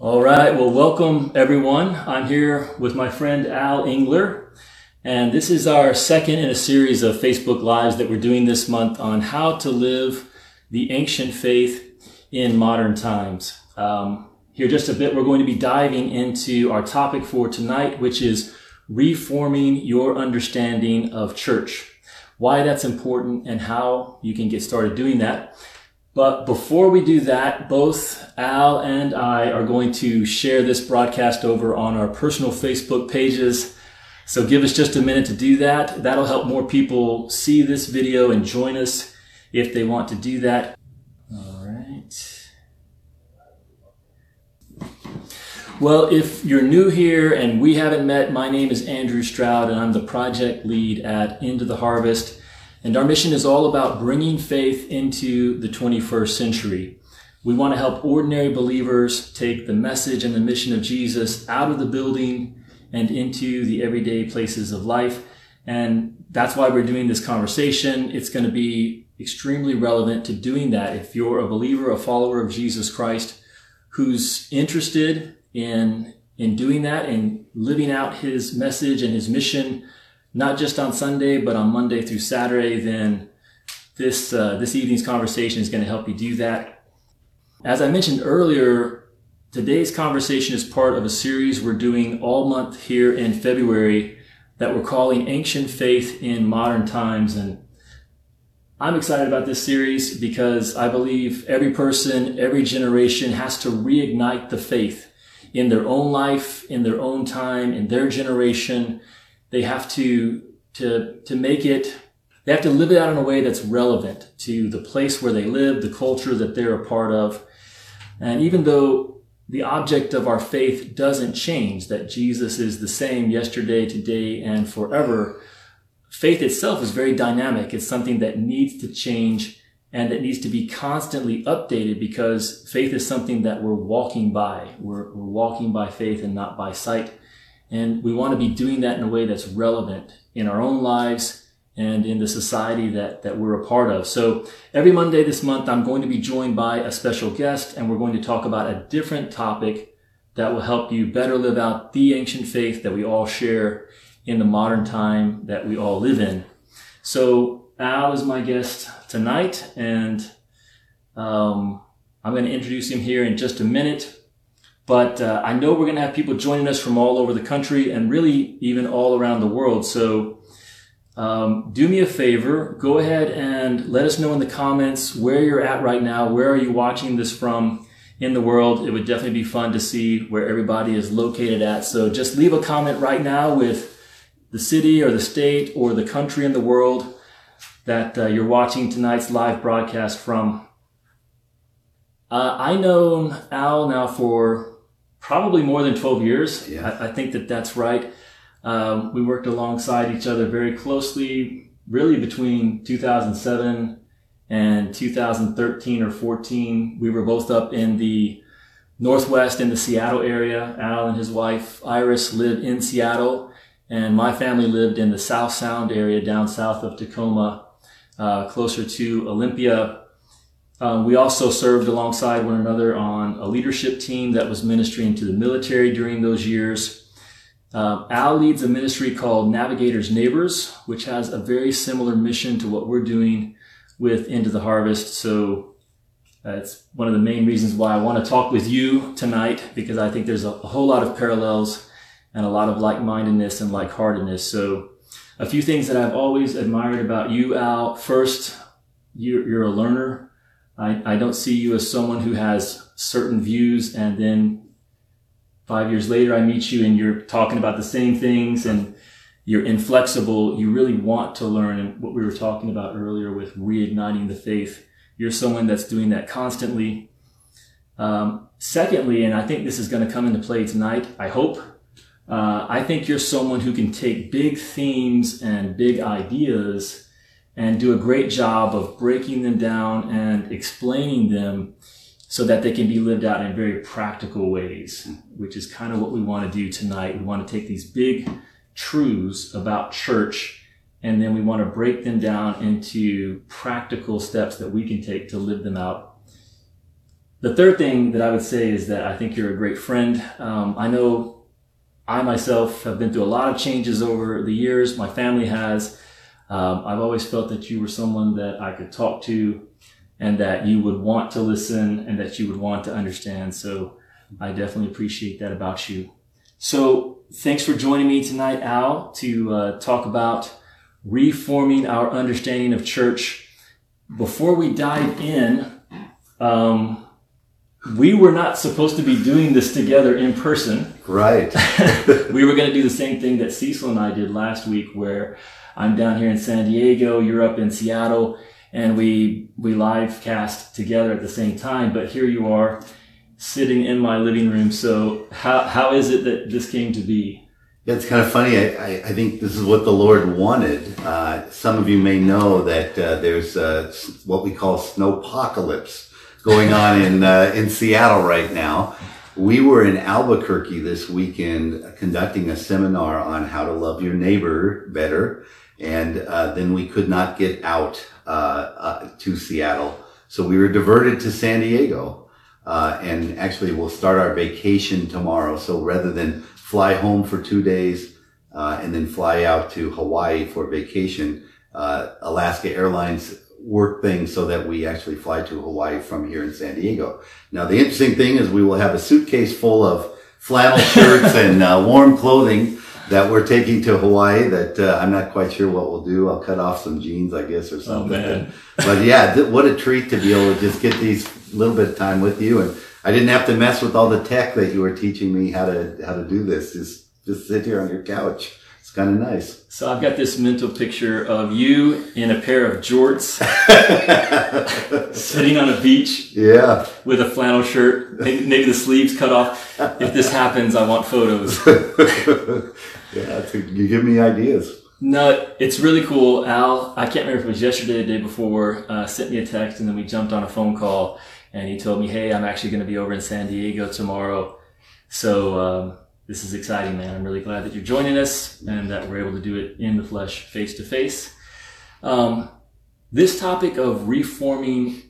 All right. Well, welcome everyone. I'm here with my friend Al Engler, and this is our second in a series of Facebook Lives that we're doing this month on how to live the ancient faith in modern times. Um, here, just a bit, we're going to be diving into our topic for tonight, which is reforming your understanding of church. Why that's important and how you can get started doing that. But before we do that, both Al and I are going to share this broadcast over on our personal Facebook pages. So give us just a minute to do that. That'll help more people see this video and join us if they want to do that. All right. Well, if you're new here and we haven't met, my name is Andrew Stroud and I'm the project lead at Into the Harvest. And our mission is all about bringing faith into the 21st century. We want to help ordinary believers take the message and the mission of Jesus out of the building and into the everyday places of life. And that's why we're doing this conversation. It's going to be extremely relevant to doing that. If you're a believer, a follower of Jesus Christ, who's interested in, in doing that and living out his message and his mission not just on Sunday, but on Monday through Saturday, then this, uh, this evening's conversation is going to help you do that. As I mentioned earlier, today's conversation is part of a series we're doing all month here in February that we're calling Ancient Faith in Modern Times. And I'm excited about this series because I believe every person, every generation has to reignite the faith in their own life, in their own time, in their generation they have to, to, to make it, they have to live it out in a way that's relevant to the place where they live, the culture that they're a part of. And even though the object of our faith doesn't change, that Jesus is the same yesterday, today, and forever, faith itself is very dynamic. It's something that needs to change and that needs to be constantly updated because faith is something that we're walking by. We're, we're walking by faith and not by sight. And we want to be doing that in a way that's relevant in our own lives and in the society that, that we're a part of. So every Monday this month, I'm going to be joined by a special guest and we're going to talk about a different topic that will help you better live out the ancient faith that we all share in the modern time that we all live in. So Al is my guest tonight and um, I'm going to introduce him here in just a minute. But uh, I know we're going to have people joining us from all over the country and really even all around the world. So um, do me a favor, go ahead and let us know in the comments where you're at right now. Where are you watching this from in the world? It would definitely be fun to see where everybody is located at. So just leave a comment right now with the city or the state or the country in the world that uh, you're watching tonight's live broadcast from. Uh, I know Al now for probably more than 12 years. Yeah. I, I think that that's right. Um, we worked alongside each other very closely, really between 2007 and 2013 or 14. We were both up in the Northwest in the Seattle area. Al and his wife Iris lived in Seattle, and my family lived in the South Sound area down south of Tacoma, uh, closer to Olympia. Um, we also served alongside one another on a leadership team that was ministering to the military during those years. Um, Al leads a ministry called Navigators Neighbors, which has a very similar mission to what we're doing with Into the Harvest. So uh, it's one of the main reasons why I want to talk with you tonight, because I think there's a, a whole lot of parallels and a lot of like-mindedness and like-heartedness. So a few things that I've always admired about you, Al. First, you're, you're a learner. I, I don't see you as someone who has certain views and then five years later I meet you and you're talking about the same things and you're inflexible. You really want to learn. And what we were talking about earlier with reigniting the faith, you're someone that's doing that constantly. Um, secondly, and I think this is going to come into play tonight, I hope. Uh, I think you're someone who can take big themes and big ideas and do a great job of breaking them down and explaining them so that they can be lived out in very practical ways, which is kind of what we want to do tonight. We want to take these big truths about church and then we want to break them down into practical steps that we can take to live them out. the third thing that I would say is that I think you're a great friend. Um, I know I myself have been through a lot of changes over the years. My family has. Um, I've always felt that you were someone that I could talk to and that you would want to listen and that you would want to understand. So I definitely appreciate that about you. So thanks for joining me tonight, Al, to uh, talk about reforming our understanding of church. Before we dive in, um, we were not supposed to be doing this together in person. Right. we were going to do the same thing that Cecil and I did last week, where I'm down here in San Diego, you're up in Seattle, and we we live cast together at the same time. But here you are, sitting in my living room. So how how is it that this came to be? Yeah, it's kind of funny. I, I, I think this is what the Lord wanted. Uh, some of you may know that uh, there's uh, what we call snowpocalypse going on in uh, in Seattle right now. We were in Albuquerque this weekend conducting a seminar on how to love your neighbor better, and uh, then we could not get out uh, to Seattle, so we were diverted to San Diego. and actually, we'll start our vacation tomorrow. So rather than fly home for two days, uh, and then fly out to Hawaii for vacation. Uh, Alaska Airlines work things so that we actually fly to Hawaii from here in San Diego. Now, the interesting thing is we will have a suitcase full of flannel shirts and uh, warm clothing that we're taking to Hawaii that uh, I'm not quite sure what we'll do. I'll cut off some jeans, I guess, or something. Oh, but yeah, th- what a treat to be able to just get these little bit of time with you and I didn't have to mess with all the tech that you were teaching me how to how to do this. Just just sit here on your couch. Kind of nice. So I've got this mental picture of you in a pair of jorts, sitting on a beach. Yeah. With a flannel shirt, maybe, maybe the sleeves cut off. If this happens, I want photos. yeah, you give me ideas. No, it's really cool. Al, I can't remember if it was yesterday or the day before, uh, sent me a text and then we jumped on a phone call and he told me, "Hey, I'm actually going to be over in San Diego tomorrow." So um, this is exciting, man. I'm really glad that you're joining us and that we're able to do it in the flesh, face to face. This topic of reforming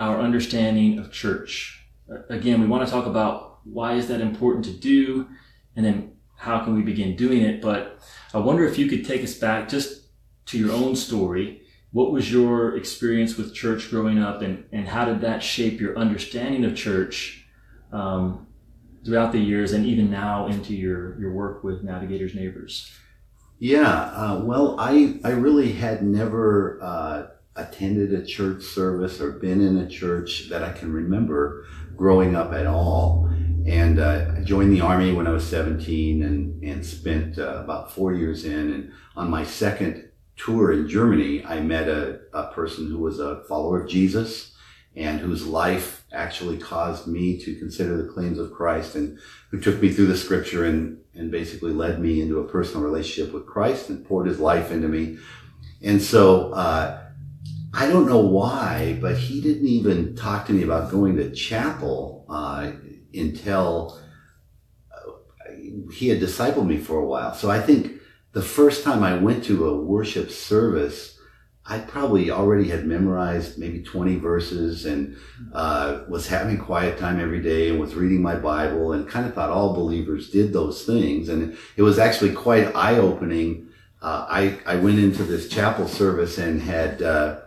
our understanding of church. Again, we want to talk about why is that important to do, and then how can we begin doing it. But I wonder if you could take us back just to your own story what was your experience with church growing up and, and how did that shape your understanding of church um, throughout the years and even now into your, your work with Navigators Neighbors? Yeah, uh, well, I, I really had never uh, attended a church service or been in a church that I can remember growing up at all. And uh, I joined the army when I was 17 and, and spent uh, about four years in. And on my second tour in Germany, I met a, a person who was a follower of Jesus and whose life actually caused me to consider the claims of Christ and who took me through the scripture and, and basically led me into a personal relationship with Christ and poured his life into me. And so, uh, I don't know why, but he didn't even talk to me about going to chapel, uh, until uh, he had discipled me for a while. So I think the first time I went to a worship service, I probably already had memorized maybe 20 verses and uh, was having quiet time every day and was reading my Bible and kind of thought all believers did those things. And it was actually quite eye opening. Uh, I, I went into this chapel service and had, uh,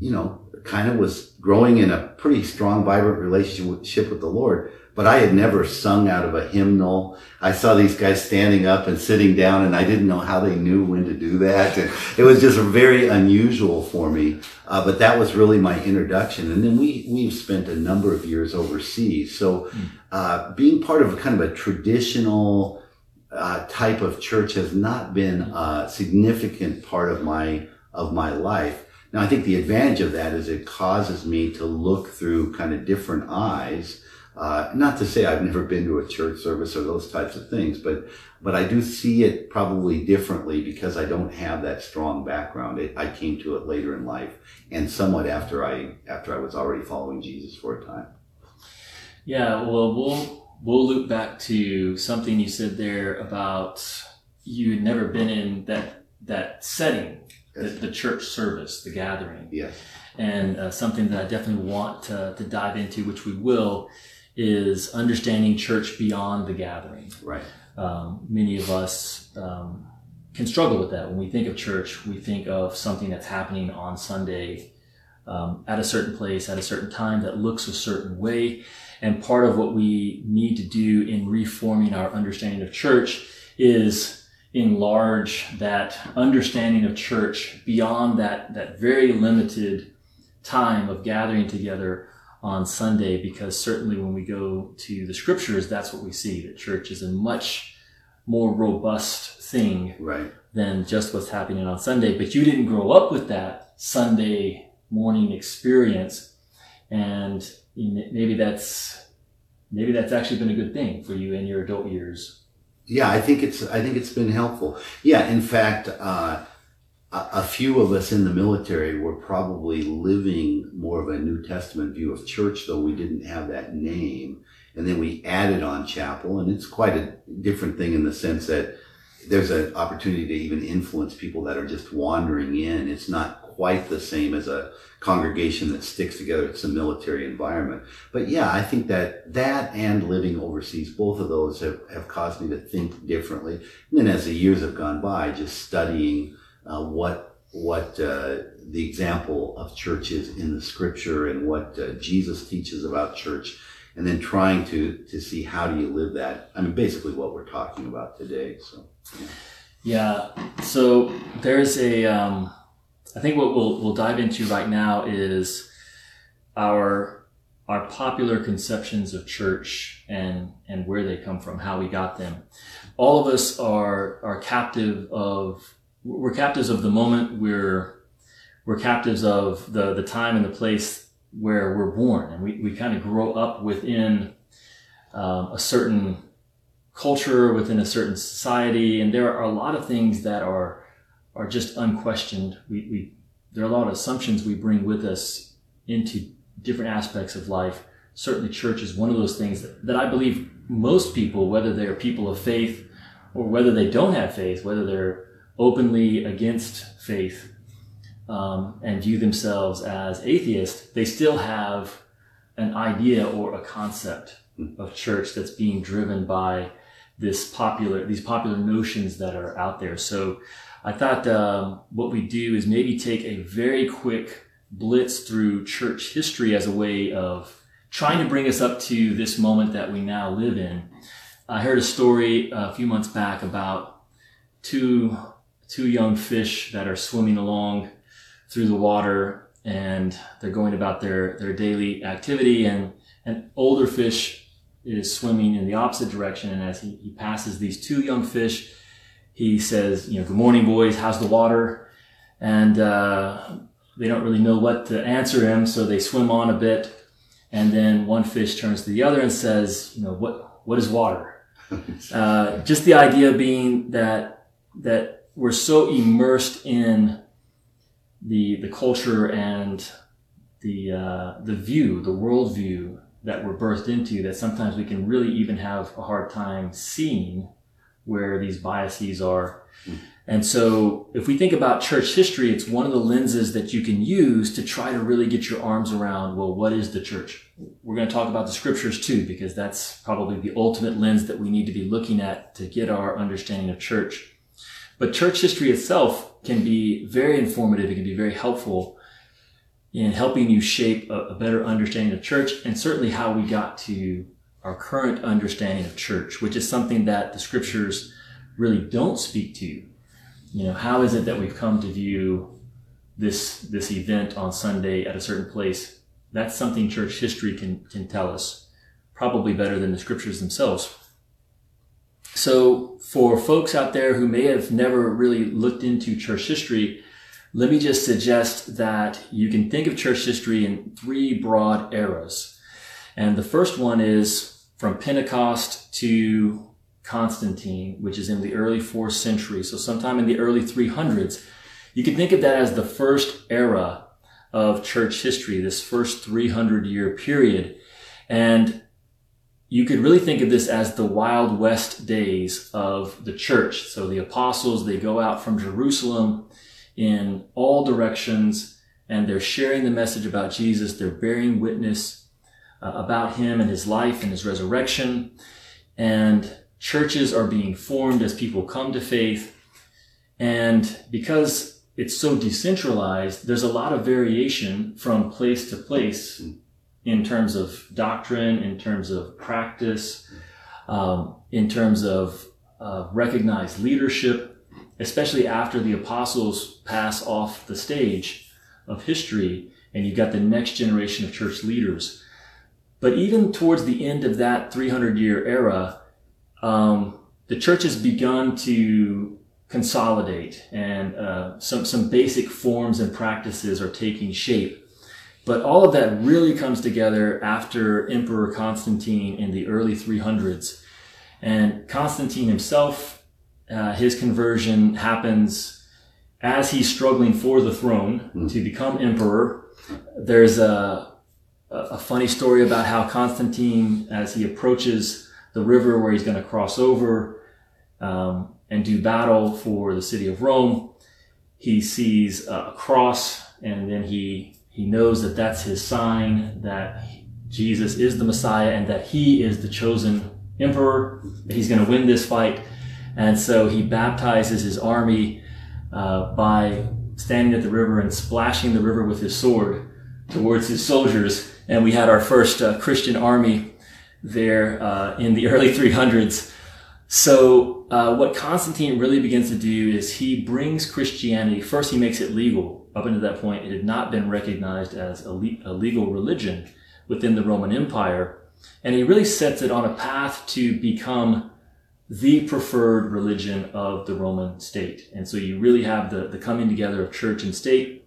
you know, kind of was growing in a pretty strong, vibrant relationship with the Lord but I had never sung out of a hymnal. I saw these guys standing up and sitting down and I didn't know how they knew when to do that. And it was just very unusual for me. Uh, but that was really my introduction. And then we, we've spent a number of years overseas. So, uh, being part of a kind of a traditional, uh, type of church has not been a significant part of my, of my life. Now, I think the advantage of that is it causes me to look through kind of different eyes uh, not to say I've never been to a church service or those types of things, but but I do see it probably differently because I don't have that strong background. It, I came to it later in life, and somewhat after I after I was already following Jesus for a time. Yeah, well, we'll we'll loop back to something you said there about you had never been in that that setting the, the church service, the gathering. Yes. And uh, something that I definitely want to, to dive into, which we will, is understanding church beyond the gathering. Right. Um, many of us um, can struggle with that. When we think of church, we think of something that's happening on Sunday um, at a certain place, at a certain time that looks a certain way. And part of what we need to do in reforming our understanding of church is enlarge that understanding of church beyond that, that very limited time of gathering together on Sunday, because certainly when we go to the scriptures, that's what we see that church is a much more robust thing Right. than just what's happening on Sunday. But you didn't grow up with that Sunday morning experience, and maybe that's maybe that's actually been a good thing for you in your adult years. Yeah, I think it's I think it's been helpful. Yeah, in fact, uh, a, a few of us in the military were probably living more of a New Testament view of church, though we didn't have that name. And then we added on chapel, and it's quite a different thing in the sense that there's an opportunity to even influence people that are just wandering in. It's not quite the same as a congregation that sticks together. It's a military environment. But yeah, I think that that and living overseas, both of those have, have caused me to think differently. And then as the years have gone by, just studying uh, what what uh, the example of church is in the scripture and what uh, Jesus teaches about church, and then trying to to see how do you live that. I mean, basically what we're talking about today. So, yeah. Yeah. So there's a. Um, I think what we'll we'll dive into right now is our our popular conceptions of church and and where they come from, how we got them. All of us are are captive of we're captives of the moment. We're we're captives of the the time and the place where we're born, and we, we kind of grow up within um, a certain culture, within a certain society, and there are a lot of things that are are just unquestioned. We, we there are a lot of assumptions we bring with us into different aspects of life. Certainly, church is one of those things that, that I believe most people, whether they're people of faith or whether they don't have faith, whether they're openly against faith um, and view themselves as atheists, they still have an idea or a concept of church that's being driven by this popular these popular notions that are out there. So I thought um, what we do is maybe take a very quick blitz through church history as a way of trying to bring us up to this moment that we now live in. I heard a story a few months back about two two young fish that are swimming along through the water and they're going about their, their daily activity and an older fish is swimming in the opposite direction and as he, he passes these two young fish he says you know good morning boys. How's the water? And uh, they don't really know what to answer him so they swim on a bit and then one fish turns to the other and says you know what what is water? Uh, just the idea being that that we're so immersed in the the culture and the uh, the view, the worldview that we're birthed into, that sometimes we can really even have a hard time seeing where these biases are. Mm. And so, if we think about church history, it's one of the lenses that you can use to try to really get your arms around, well, what is the church? We're going to talk about the scriptures too, because that's probably the ultimate lens that we need to be looking at to get our understanding of church. But church history itself can be very informative. It can be very helpful in helping you shape a, a better understanding of church and certainly how we got to our current understanding of church, which is something that the scriptures really don't speak to. You know, how is it that we've come to view this this event on Sunday at a certain place? That's something church history can can tell us, probably better than the scriptures themselves. So, for folks out there who may have never really looked into church history, let me just suggest that you can think of church history in three broad eras. And the first one is from Pentecost to Constantine, which is in the early fourth century. So, sometime in the early 300s. You can think of that as the first era of church history, this first 300 year period. And you could really think of this as the Wild West days of the church. So the apostles, they go out from Jerusalem in all directions and they're sharing the message about Jesus. They're bearing witness uh, about him and his life and his resurrection. And churches are being formed as people come to faith. And because it's so decentralized, there's a lot of variation from place to place in terms of doctrine, in terms of practice, um, in terms of uh, recognized leadership, especially after the apostles pass off the stage of history and you've got the next generation of church leaders. But even towards the end of that 300 year era, um, the church has begun to consolidate and uh, some, some basic forms and practices are taking shape. But all of that really comes together after Emperor Constantine in the early 300s. And Constantine himself, uh, his conversion happens as he's struggling for the throne mm. to become emperor. There's a, a funny story about how Constantine, as he approaches the river where he's going to cross over um, and do battle for the city of Rome, he sees a cross and then he he knows that that's his sign that Jesus is the Messiah and that he is the chosen emperor, that he's going to win this fight. And so he baptizes his army uh, by standing at the river and splashing the river with his sword towards his soldiers. And we had our first uh, Christian army there uh, in the early 300s. So uh, what Constantine really begins to do is he brings Christianity. First, he makes it legal up until that point, it had not been recognized as a, le- a legal religion within the Roman Empire. And he really sets it on a path to become the preferred religion of the Roman state. And so you really have the, the coming together of church and state.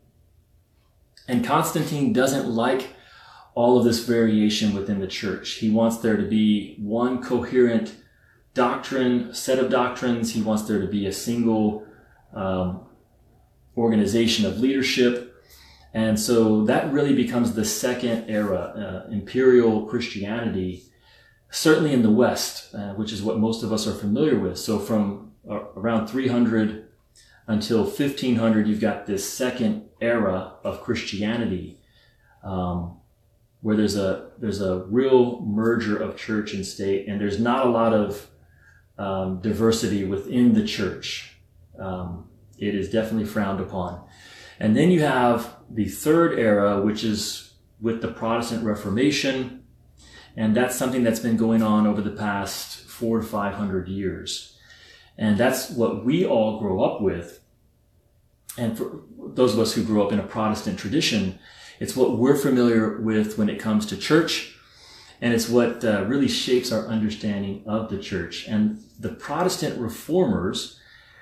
And Constantine doesn't like all of this variation within the church. He wants there to be one coherent doctrine, set of doctrines. He wants there to be a single um, organization of leadership. And so that really becomes the second era, uh, imperial Christianity, certainly in the West, uh, which is what most of us are familiar with. So from uh, around 300 until 1500, you've got this second era of Christianity, um, where there's a there's a real merger of church and state, and there's not a lot of um, diversity within the church. Um, it is definitely frowned upon. And then you have the third era, which is with the Protestant Reformation. And that's something that's been going on over the past four to 500 years. And that's what we all grow up with. And for those of us who grew up in a Protestant tradition, it's what we're familiar with when it comes to church. And it's what uh, really shapes our understanding of the church. And the Protestant reformers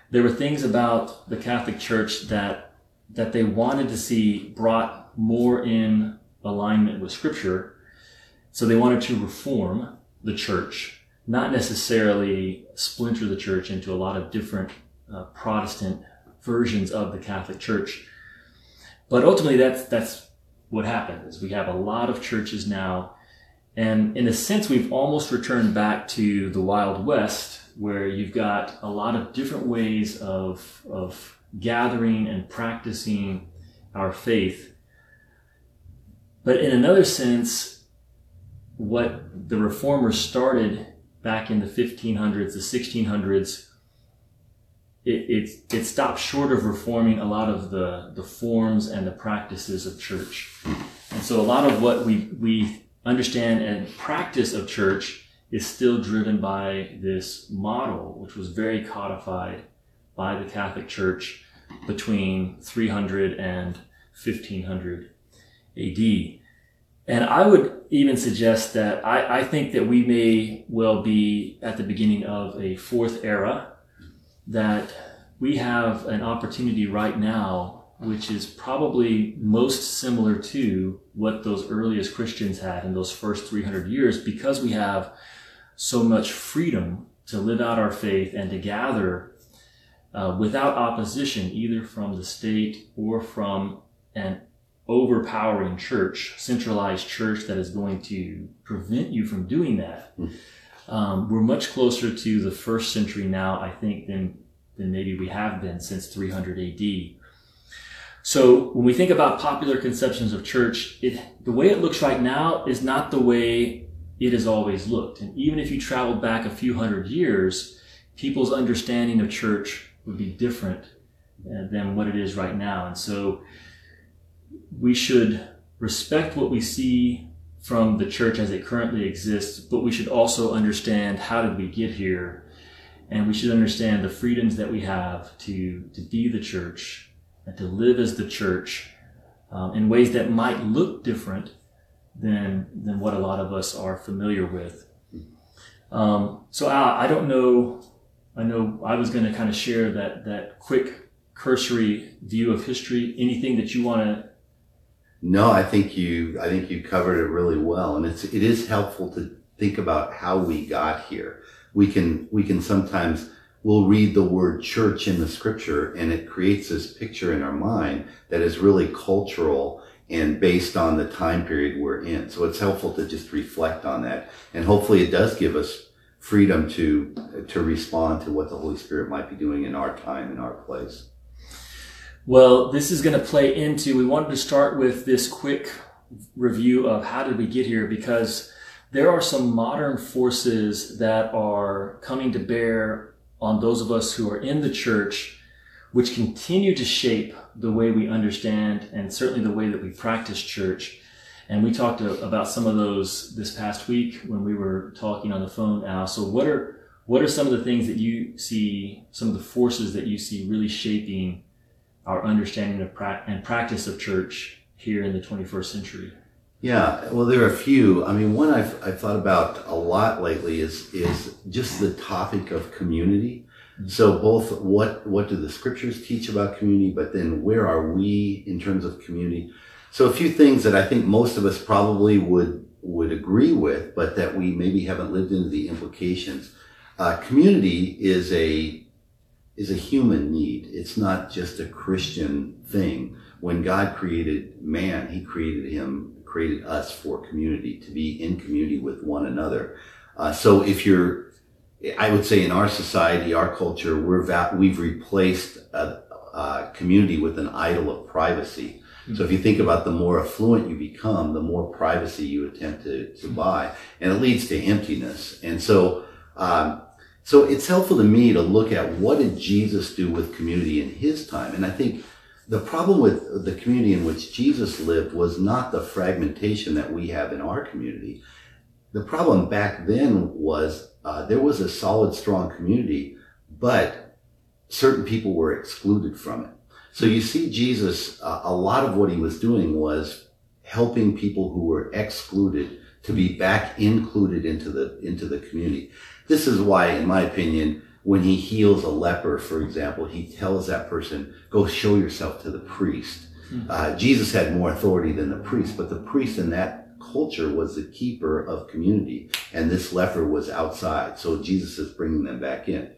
there were things about the Catholic Church that that they wanted to see brought more in alignment with Scripture. So they wanted to reform the church, not necessarily splinter the church into a lot of different uh, Protestant versions of the Catholic Church. But ultimately, that's that's what happened. Is we have a lot of churches now, and in a sense, we've almost returned back to the Wild West where you've got a lot of different ways of, of gathering and practicing our faith. But in another sense, what the reformers started back in the 1500s, the 1600s, it, it, it stopped short of reforming a lot of the, the forms and the practices of church. And so a lot of what we, we understand and practice of church is still driven by this model, which was very codified by the Catholic Church between 300 and 1500 AD. And I would even suggest that I, I, think that we may well be at the beginning of a fourth era, that we have an opportunity right now, which is probably most similar to what those earliest Christians had in those first 300 years, because we have so much freedom to live out our faith and to gather uh, without opposition, either from the state or from an overpowering church, centralized church that is going to prevent you from doing that. Mm. Um, we're much closer to the first century now, I think, than than maybe we have been since 300 AD. So when we think about popular conceptions of church, it, the way it looks right now is not the way it has always looked. And even if you traveled back a few hundred years, people's understanding of church would be different uh, than what it is right now. And so we should respect what we see from the church as it currently exists, but we should also understand how did we get here and we should understand the freedoms that we have to, to be the church and to live as the church um, in ways that might look different than, than what a lot of us are familiar with. Um, so Al, I don't know, I know I was going to kind of share that, that quick cursory view of history. Anything that you want to no, I think you I think you covered it really well, and it's it is helpful to think about how we got here we can we can sometimes we'll read the word church in the scripture and it creates this picture in our mind that is really cultural and based on the time period we're in. So it's helpful to just reflect on that. And hopefully it does give us freedom to, to respond to what the Holy Spirit might be doing in our time, in our place. Well, this is going to play into, we wanted to start with this quick review of how did we get here because there are some modern forces that are coming to bear on those of us who are in the church, which continue to shape the way we understand and certainly the way that we practice church. And we talked about some of those this past week when we were talking on the phone, Al. So what are what are some of the things that you see, some of the forces that you see really shaping our understanding of pra- and practice of church here in the 21st century? Yeah, well, there are a few. I mean, one I've, I've thought about a lot lately is is just the topic of community. Mm-hmm. So both what what do the scriptures teach about community, but then where are we in terms of community? So a few things that I think most of us probably would would agree with, but that we maybe haven't lived into the implications. Uh, community is a is a human need. It's not just a Christian thing. When God created man, He created him created us for community, to be in community with one another. Uh, so if you're, I would say in our society, our culture, we're va- we've replaced a, a, community with an idol of privacy. Mm-hmm. So if you think about the more affluent you become, the more privacy you attempt to, to buy, and it leads to emptiness. And so, um, so it's helpful to me to look at what did Jesus do with community in his time, and I think the problem with the community in which Jesus lived was not the fragmentation that we have in our community. The problem back then was uh, there was a solid, strong community, but certain people were excluded from it. So you see, Jesus, uh, a lot of what he was doing was helping people who were excluded to be back included into the into the community. This is why, in my opinion, when he heals a leper, for example, he tells that person, go show yourself to the priest. Mm-hmm. Uh, Jesus had more authority than the priest, but the priest in that culture was the keeper of community, and this leper was outside. So Jesus is bringing them back in.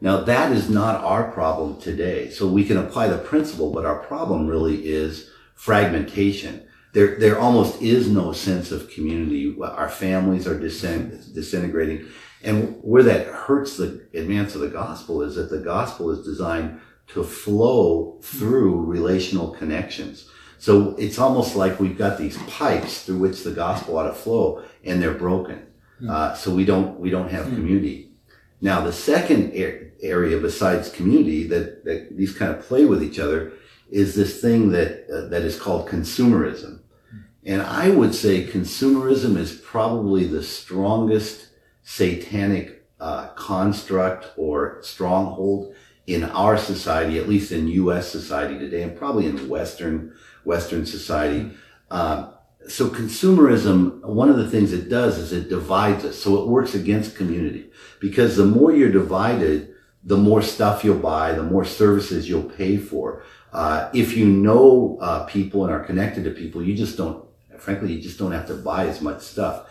Now that is not our problem today. So we can apply the principle, but our problem really is fragmentation. There, there almost is no sense of community. Our families are disintegrating. And where that hurts the advance of the gospel is that the gospel is designed to flow through relational connections. So it's almost like we've got these pipes through which the gospel ought to flow and they're broken. Hmm. Uh, so we don't, we don't have hmm. community. Now the second area besides community that, that these kind of play with each other is this thing that, uh, that is called consumerism. Hmm. And I would say consumerism is probably the strongest satanic uh, construct or stronghold in our society, at least in U.S. society today, and probably in Western Western society. Uh, so consumerism, one of the things it does is it divides us. So it works against community because the more you're divided, the more stuff you'll buy, the more services you'll pay for. Uh, if you know uh, people and are connected to people, you just don't, frankly, you just don't have to buy as much stuff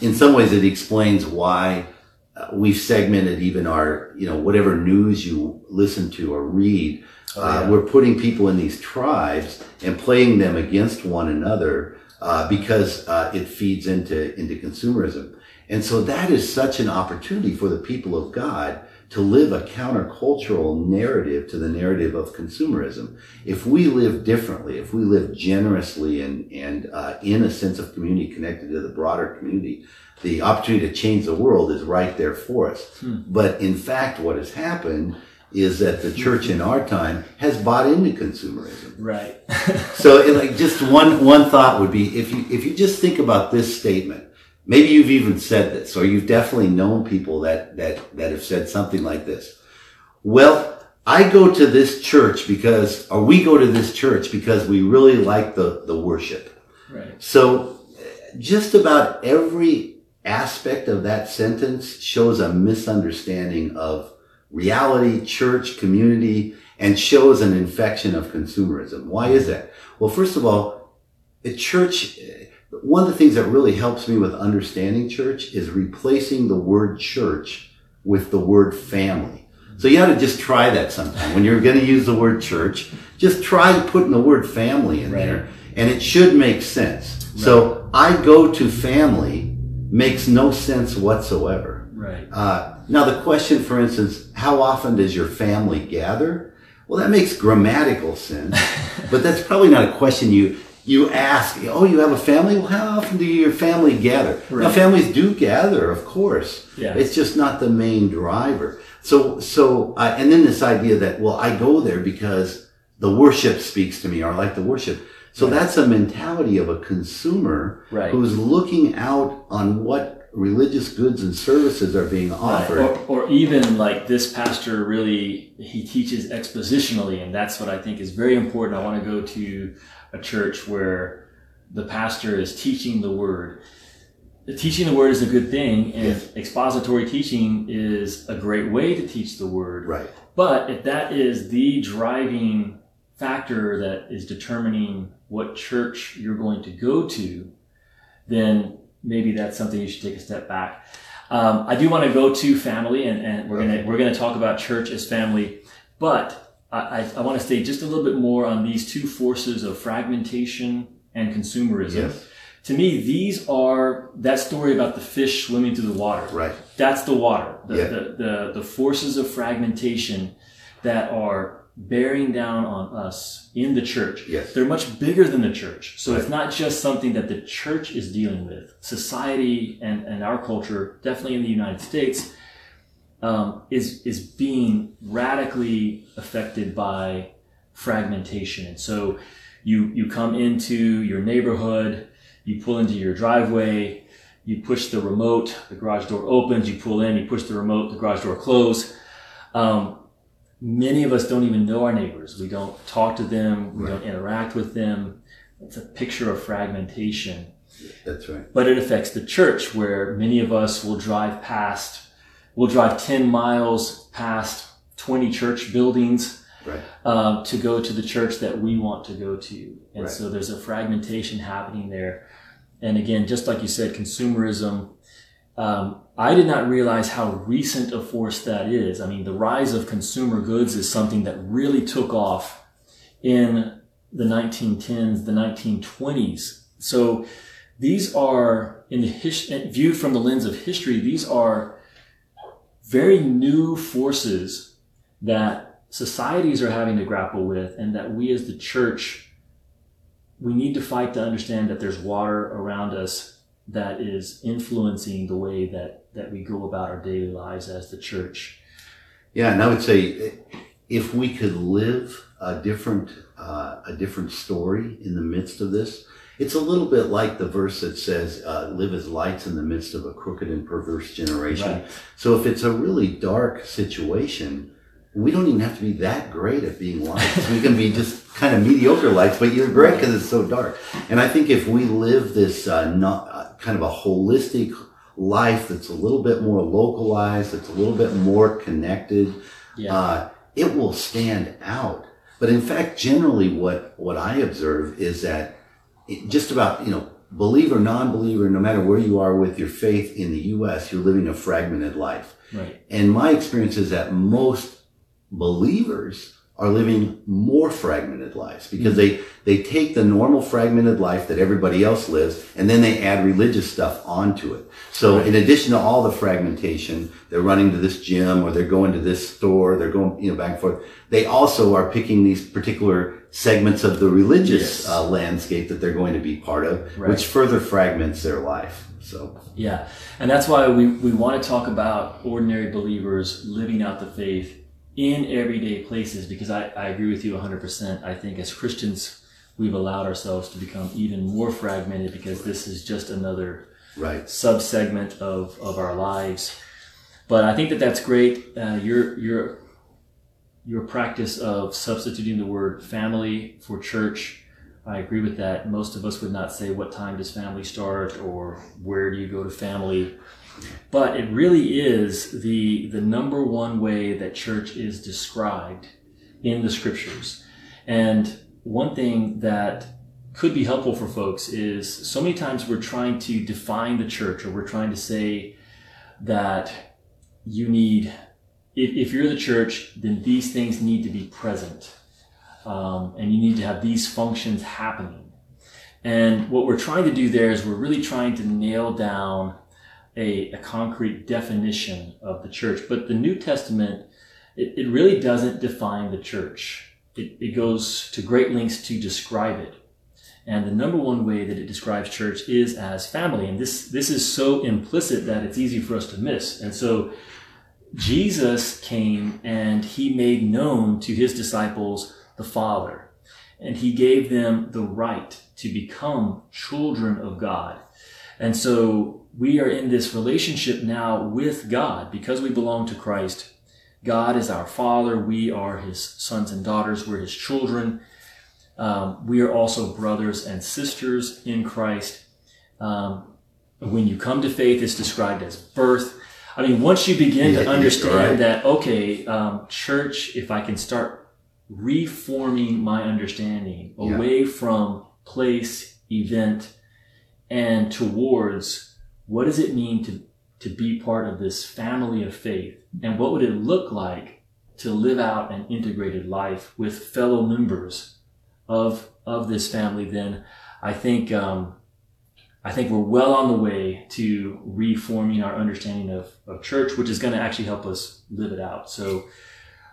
in some ways it explains why uh, we've segmented even our, you know, whatever news you listen to or read. Oh, uh, yeah. uh, we're putting people in these tribes and playing them against one another uh, because uh, it feeds into into consumerism. And so that is such an opportunity for the people of God to live a countercultural narrative to the narrative of consumerism. If we live differently, if we live generously and, and uh, in a sense of community connected to the broader community, the opportunity to change the world is right there for us. Hmm. But in fact, what has happened is that the church in our time has bought into consumerism. Right. so, like, just one one thought would be if you if you just think about this statement, maybe you've even said this, or you've definitely known people that that that have said something like this. Well, I go to this church because, or we go to this church because we really like the the worship. Right. So, just about every aspect of that sentence shows a misunderstanding of reality, church, community, and shows an infection of consumerism. Why is that? Well, first of all, a church, one of the things that really helps me with understanding church is replacing the word church with the word family. So you ought to just try that sometime. When you're going to use the word church, just try putting the word family in right. there and it should make sense. Right. So I go to family makes no sense whatsoever. Right. Uh, now, the question, for instance, how often does your family gather? Well, that makes grammatical sense, but that's probably not a question you you ask. Oh, you have a family? Well, how often do your family gather? Right. Now, families do gather, of course. Yeah. It's just not the main driver. So, so, uh, and then this idea that well, I go there because the worship speaks to me, or I like the worship. So that's a mentality of a consumer right. who's looking out on what religious goods and services are being offered. Right. Or, or, even like this pastor really, he teaches expositionally, and that's what I think is very important. I want to go to a church where the pastor is teaching the word. Teaching the word is a good thing, and yes. expository teaching is a great way to teach the word. Right. But if that is the driving factor that is determining what church you're going to go to, then maybe that's something you should take a step back. Um, I do want to go to family, and, and we're gonna we're gonna talk about church as family, but I, I, I want to stay just a little bit more on these two forces of fragmentation and consumerism. Yes. To me, these are that story about the fish swimming through the water. Right. That's the water. The, yeah. the, the, the forces of fragmentation that are bearing down on us in the church. Yes. They're much bigger than the church. So right. it's not just something that the church is dealing with. Society and, and our culture, definitely in the United States, um, is, is being radically affected by fragmentation. And so you, you come into your neighborhood, you pull into your driveway, you push the remote, the garage door opens, you pull in, you push the remote, the garage door closes. Um, many of us don't even know our neighbors. We don't talk to them. We right. don't interact with them. It's a picture of fragmentation. That's right. But it affects the church where many of us will drive past, we'll drive 10 miles past 20 church buildings right. um, to go to the church that we want to go to. And right. so there's a fragmentation happening there. And again, just like you said, consumerism um, I did not realize how recent a force that is. I mean, the rise of consumer goods is something that really took off in the 1910s, the 1920s. So these are in the his- eh, viewed from the lens of history. These are very new forces that societies are having to grapple with, and that we as the church we need to fight to understand that there's water around us that is influencing the way that that we go about our daily lives as the church. Yeah, and I would say if we could live a different uh, a different story in the midst of this, it's a little bit like the verse that says, uh, "Live as lights in the midst of a crooked and perverse generation." Right. So if it's a really dark situation, we don't even have to be that great at being lights. we can be just kind of mediocre lights, but you're great because it's so dark. And I think if we live this uh, not, uh, kind of a holistic life that's a little bit more localized, that's a little bit more connected, yeah. uh, it will stand out. But in fact, generally, what what I observe is that it, just about you know believer, non-believer, no matter where you are with your faith in the U.S., you're living a fragmented life. Right. And my experience is that most believers are living more fragmented lives because they, they take the normal fragmented life that everybody else lives and then they add religious stuff onto it. So in addition to all the fragmentation, they're running to this gym or they're going to this store, they're going, you know, back and forth. They also are picking these particular segments of the religious Yes. uh, landscape that they're going to be part of, Right. which further fragments their life. So Yeah, and that's why we, we want to talk about ordinary believers living out the faith in everyday places because I, I agree with you 100%. I think as Christians, we've allowed ourselves to become even more fragmented because this is just another right. subsegment of, of our lives. But I think that that's great. Uh, your your your practice of substituting the word family for church, I agree with that. Most of us would not say what time does family start or where do you go to family, but it really is the the number one way that church is described in the scriptures. And one thing that could be helpful for folks is so many times we're trying to define the church or we're trying to say that you need if, if you're the church then these things need to be present um, and you need to have these functions happening and what we're trying to do there is we're really trying to nail down a, a concrete definition of the church but the new testament it, it really doesn't define the church it, it goes to great lengths to describe it and the number one way that it describes church is as family. And this, this is so implicit that it's easy for us to miss. And so Jesus came and he made known to his disciples the Father. And he gave them the right to become children of God. And so we are in this relationship now with God because we belong to Christ. God is our Father. We are his sons and daughters. We're his children. Um, we are also brothers and sisters in Christ. Um, when you come to faith, it's described as birth. I mean, once you begin Yeah, to understand right. that, okay, um, church, if I can start reforming my understanding Yeah. away from place, event, and towards what does it mean to, to be part of this family of faith? And what would it look like to live out an integrated life with fellow members of of this family, then I think um, I think we're well on the way to reforming our understanding of, of church, which is going to actually help us live it out. So,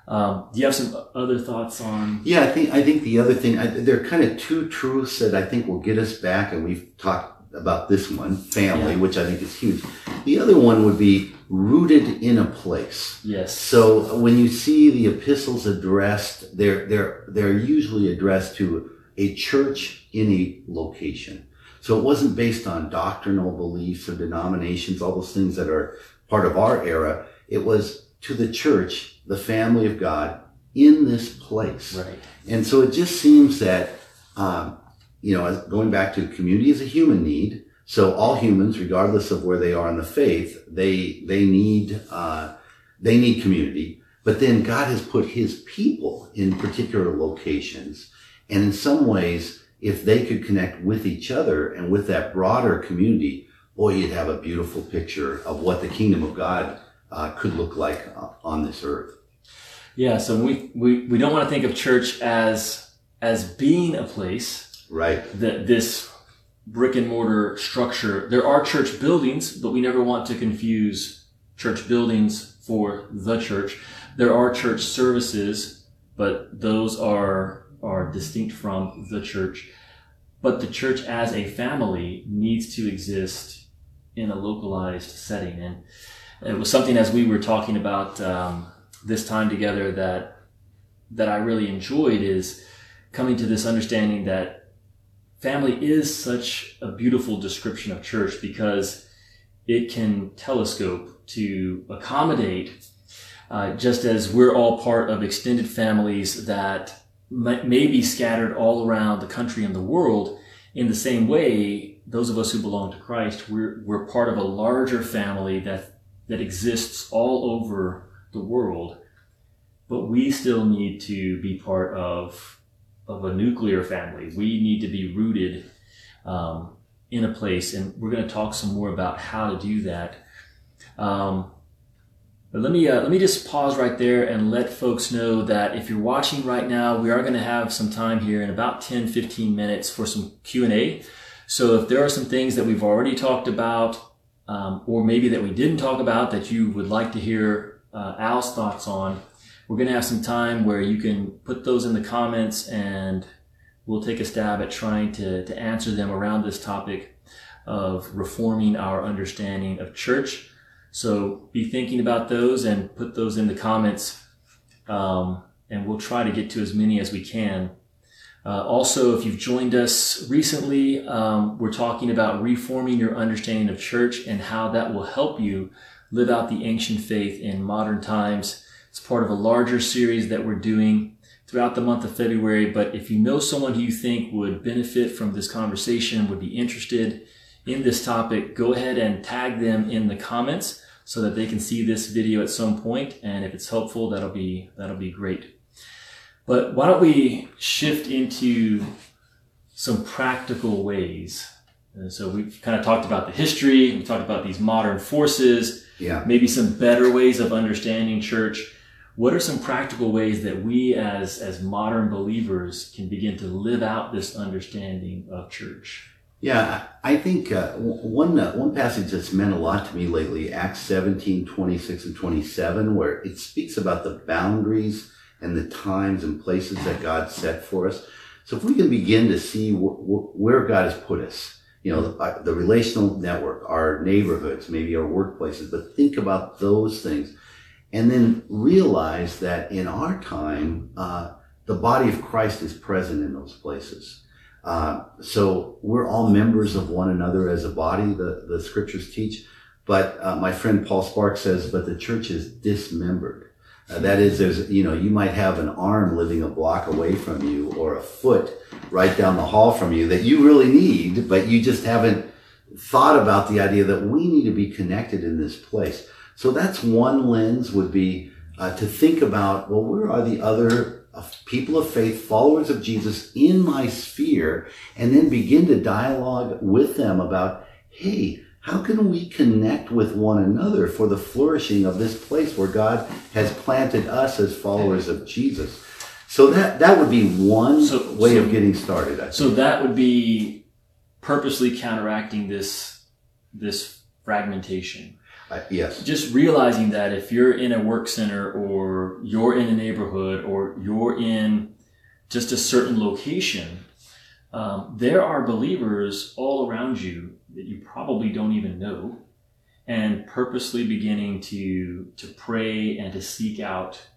um, do you have some other thoughts on? Yeah, I think I think the other thing I, there are kind of two truths that I think will get us back, and we've talked about this one, family, Yeah. which I think is huge. The other one would be rooted in a place. Yes. So when you see the epistles addressed, they're they're they're usually addressed to a church in a location. So it wasn't based on doctrinal beliefs or denominations, all those things that are part of our era. It was to the church, the family of God, in this place. Right. And so it just seems that, um, you know, going back to community is a human need. So all humans, regardless of where they are in the faith, they they need uh, they need community. But then God has put His people in particular locations, and in some ways, if they could connect with each other and with that broader community, boy, you'd have a beautiful picture of what the kingdom of God uh, could look like uh, on this earth. Yeah. So we, we we don't want to think of church as as being a place Right. that this brick and mortar structure. There are church buildings, but we never want to confuse church buildings for the church. There are church services, but those are are distinct from the church. But the church as a family needs to exist in a localized setting, and it was something as we were talking about um, this time together that that I really enjoyed is coming to this understanding that family is such a beautiful description of church because it can telescope to accommodate uh, just as we're all part of extended families that may, be scattered all around the country and the world. In the same way those of us who belong to christ we're, we're part of a larger family that that exists all over the world. But we still need to be part of of a nuclear family. We need to be rooted um, in a place, and we're going to talk some more about how to do that. Um, But let me uh, let me just pause right there and let folks know that if you're watching right now, we are going to have some time here in about 10, 15 minutes for some Q&A. So if there are some things that we've already talked about, um, or maybe that we didn't talk about that you would like to hear uh, Al's thoughts on, we're going to have some time where you can put those in the comments and we'll take a stab at trying to, to answer them around this topic of reforming our understanding of church. So be thinking about those and put those in the comments. Um, and we'll try to get to as many as we can. Uh, also, if you've joined us recently, um, we're talking about reforming your understanding of church and how that will help you live out the ancient faith in modern times. It's part of a larger series that we're doing throughout the month of February. But if you know someone who you think would benefit from this conversation, would be interested in this topic, go ahead and tag them in the comments so that they can see this video at some point. And if it's helpful, that'll be, that'll be great. But why don't we shift into some practical ways? And so we've kind of talked about the history. We talked about these modern forces. Yeah. Maybe some better ways of understanding church. What are some practical ways that we as, as modern believers can begin to live out this understanding of church? Yeah, I think uh, one uh, one passage that's meant a lot to me lately, Acts 17, 26 and 27, where it speaks about the boundaries and the times and places that God set for us. So if we can begin to see wh- wh- where God has put us, you know, the, uh, the relational network, our neighborhoods, maybe our workplaces, but think about those things. And then realize that in our time, uh, the body of Christ is present in those places. Uh, so we're all members of one another as a body, the, the scriptures teach. But uh, my friend Paul Sparks says, but the church is dismembered. Uh, that is, there's, you know, you might have an arm living a block away from you or a foot right down the hall from you that you really need, but you just haven't thought about the idea that we need to be connected in this place. So that's one lens would be uh, to think about, well, where are the other people of faith, followers of Jesus in my sphere, and then begin to dialogue with them about, hey, how can we connect with one another for the flourishing of this place where God has planted us as followers of Jesus? So that that would be one so, way so, of getting started. So that would be purposely counteracting this this fragmentation. Yes. Just realizing that if you're in a work center or you're in a neighborhood or you're in just a certain location, um, there are believers all around you that you probably don't even know and purposely beginning to to pray and to seek out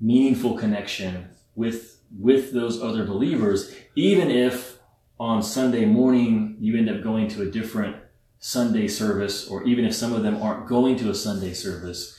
meaningful connection with with those other believers even if on Sunday morning you end up going to a different Sunday service, or even if some of them aren't going to a Sunday service,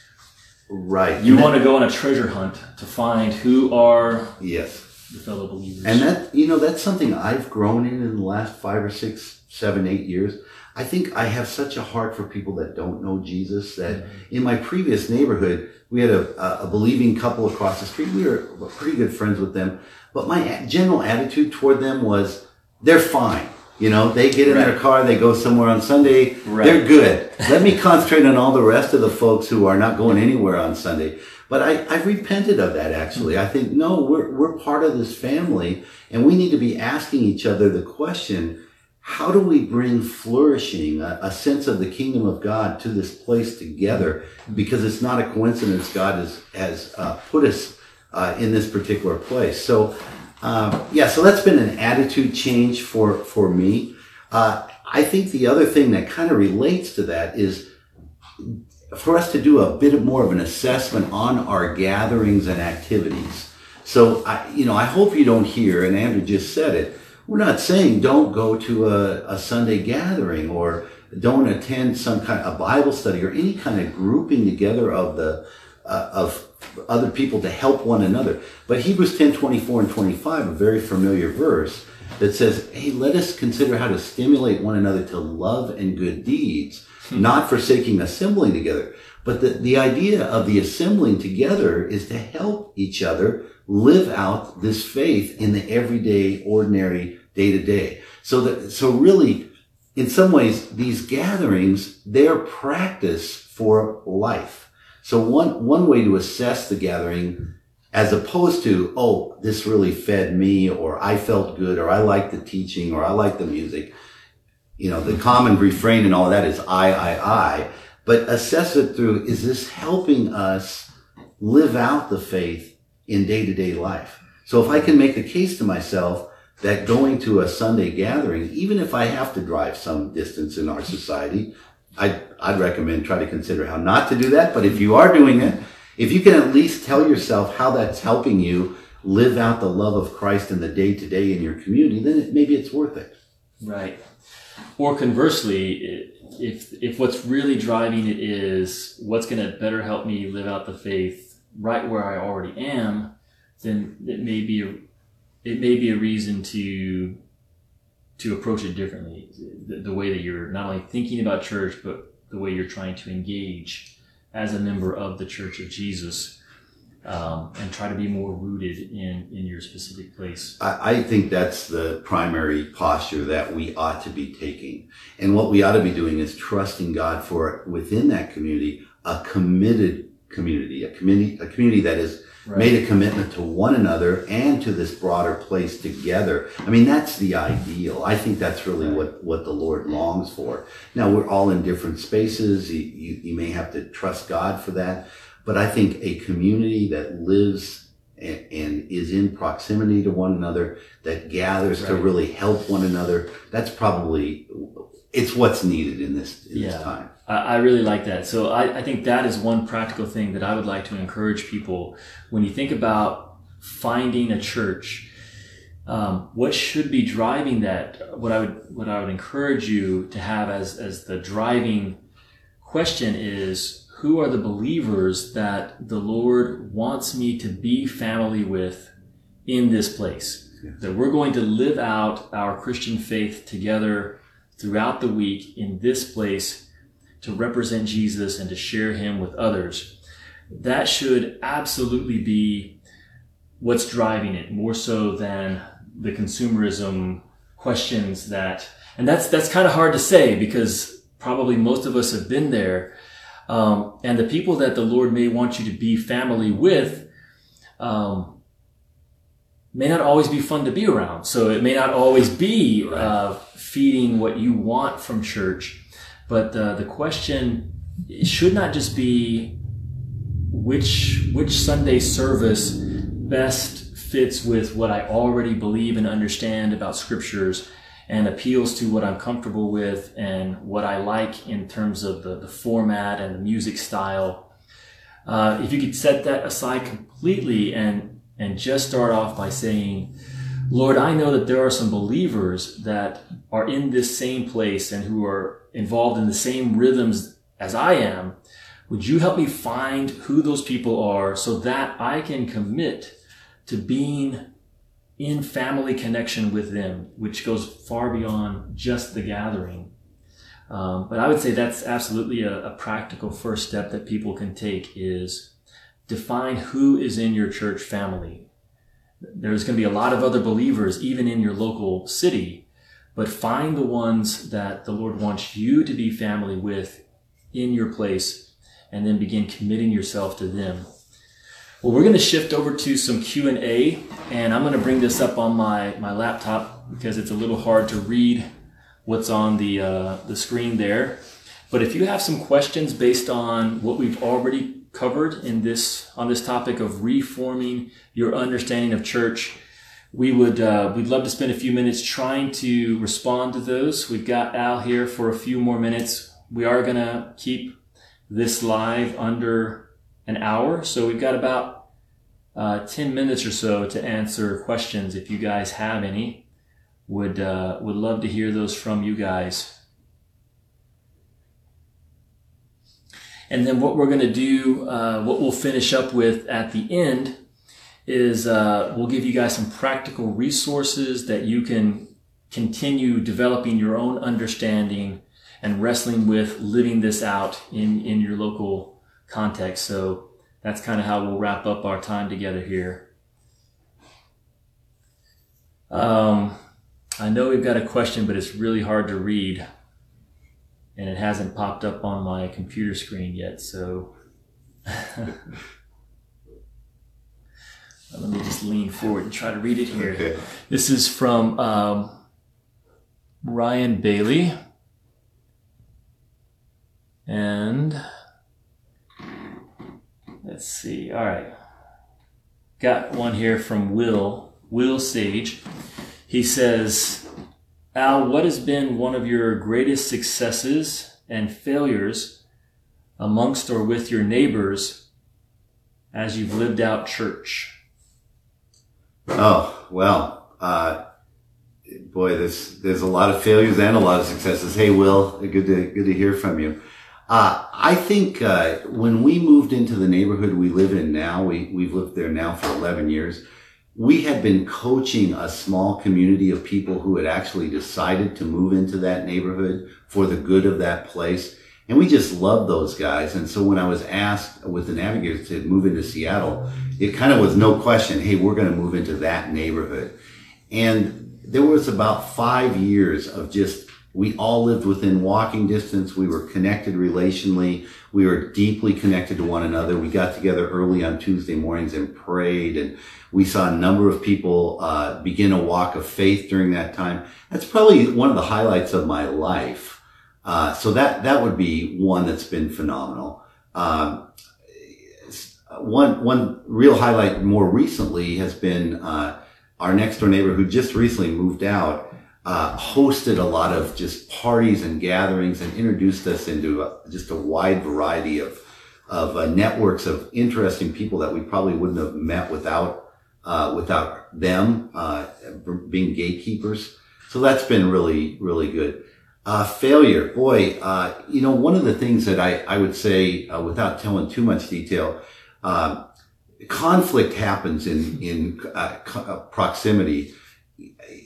right? You want to go on a treasure hunt to find who are yes the fellow believers. And that you know that's something I've grown in in the last five or six, seven, eight years. I think I have such a heart for people that don't know Jesus that mm-hmm. in my previous neighborhood, we had a, a believing couple across the street. We were pretty good friends with them, but my general attitude toward them was they're fine. You know, they get in right. their car, they go somewhere on Sunday, right. they're good. Let me concentrate on all the rest of the folks who are not going anywhere on Sunday. But I, I've repented of that actually. I think, no, we're, we're part of this family and we need to be asking each other the question, how do we bring flourishing, a, a sense of the kingdom of God to this place together? Because it's not a coincidence God has, has uh, put us uh, in this particular place. So um, yeah, so that's been an attitude change for for me. Uh, I think the other thing that kind of relates to that is for us to do a bit more of an assessment on our gatherings and activities. So, I, you know, I hope you don't hear, and Andrew just said it. We're not saying don't go to a, a Sunday gathering or don't attend some kind of a Bible study or any kind of grouping together of the uh, of other people to help one another. But Hebrews 10 24 and 25, a very familiar verse that says, Hey, let us consider how to stimulate one another to love and good deeds, hmm. not forsaking assembling together. But the, the idea of the assembling together is to help each other live out this faith in the everyday, ordinary, day to day. So that, so really, in some ways, these gatherings, they're practice for life. So one, one way to assess the gathering as opposed to, oh, this really fed me or I felt good or I liked the teaching or I like the music. You know, the mm-hmm. common refrain and all that is I, I, I, but assess it through, is this helping us live out the faith in day to day life? So if I can make the case to myself that going to a Sunday gathering, even if I have to drive some distance in our society, I'd, I'd recommend try to consider how not to do that. But if you are doing it, if you can at least tell yourself how that's helping you live out the love of Christ in the day to day in your community, then it, maybe it's worth it. Right. Or conversely, if if what's really driving it is what's going to better help me live out the faith right where I already am, then it may be a, it may be a reason to to approach it differently. The, the way that you're not only thinking about church, but the way you're trying to engage as a member of the Church of Jesus. Um, and try to be more rooted in in your specific place. I, I, think that's the primary posture that we ought to be taking, and what we ought to be doing is trusting God for within that community a committed community, a community, a community that is right. made a commitment to one another and to this broader place together. I mean, that's the ideal. I think that's really what, what the Lord longs for. Now, we're all in different spaces. You, you, you may have to trust God for that. But I think a community that lives and, and is in proximity to one another, that gathers right. to really help one another, that's probably, it's what's needed in this, in yeah. this time. I really like that. So I, I, think that is one practical thing that I would like to encourage people when you think about finding a church. Um, what should be driving that? What I would what I would encourage you to have as as the driving question is who are the believers that the Lord wants me to be family with in this place? That we're going to live out our Christian faith together throughout the week in this place to represent Jesus and to share him with others. That should absolutely be what's driving it more so than the consumerism questions that, and that's, that's kind of hard to say because probably most of us have been there. Um, and the people that the Lord may want you to be family with, um, may not always be fun to be around. So it may not always be uh, feeding what you want from church. But uh, the question should not just be which which Sunday service best fits with what I already believe and understand about scriptures and appeals to what I'm comfortable with and what I like in terms of the, the format and the music style. Uh, if you could set that aside completely and and just start off by saying, Lord, I know that there are some believers that are in this same place and who are involved in the same rhythms as I am. Would you help me find who those people are so that I can commit to being in family connection with them, which goes far beyond just the gathering? Um, but I would say that's absolutely a, a practical first step that people can take is define who is in your church family there's going to be a lot of other believers, even in your local city, but find the ones that the Lord wants you to be family with in your place and then begin committing yourself to them. Well, we're going to shift over to some Q&A and I'm going to bring this up on my, my laptop because it's a little hard to read what's on the, uh, the screen there. But if you have some questions based on what we've already covered in this on this topic of reforming your understanding of church. We would uh, we'd love to spend a few minutes trying to respond to those. We've got Al here for a few more minutes. We are gonna keep this live under an hour, so we've got about uh, ten minutes or so to answer questions if you guys have any. Would uh, would love to hear those from you guys. And then what we're to do, uh, what we'll finish up with at the end is uh, we'll give you guys some practical resources that you can continue developing your own understanding and wrestling with living this out in, in your local context. So that's kind of how we'll wrap up our time together here. Um, I know we've got a question, but it's really hard to read and it hasn't popped up on my computer screen yet. So Let me just lean forward and try to read it here. Okay. This is from um, Ryan Bailey. And let's see. All right. Got one here from Will, Will Sage. He says, Al, what has been one of your greatest successes and failures amongst or with your neighbors as you've lived out church? Oh well, uh, boy, there's there's a lot of failures and a lot of successes. Hey, Will, good to good to hear from you. Uh, I think uh, when we moved into the neighborhood we live in now, we we've lived there now for 11 years. We had been coaching a small community of people who had actually decided to move into that neighborhood for the good of that place. And we just loved those guys. And so when I was asked with the navigators to move into Seattle, it kind of was no question. Hey, we're going to move into that neighborhood. And there was about five years of just, we all lived within walking distance. We were connected relationally. We were deeply connected to one another. We got together early on Tuesday mornings and prayed and we saw a number of people uh, begin a walk of faith during that time. That's probably one of the highlights of my life uh, so that that would be one that's been phenomenal. Um, one one real highlight more recently has been uh, our next door neighbor who just recently moved out. Uh, hosted a lot of just parties and gatherings and introduced us into a, just a wide variety of of uh, networks of interesting people that we probably wouldn't have met without uh, without them being gatekeepers. So that's been really really good. Uh, failure, boy, uh, you know, one of the things that I, I would say, uh, without telling too much detail, uh, conflict happens in, in uh, uh, proximity.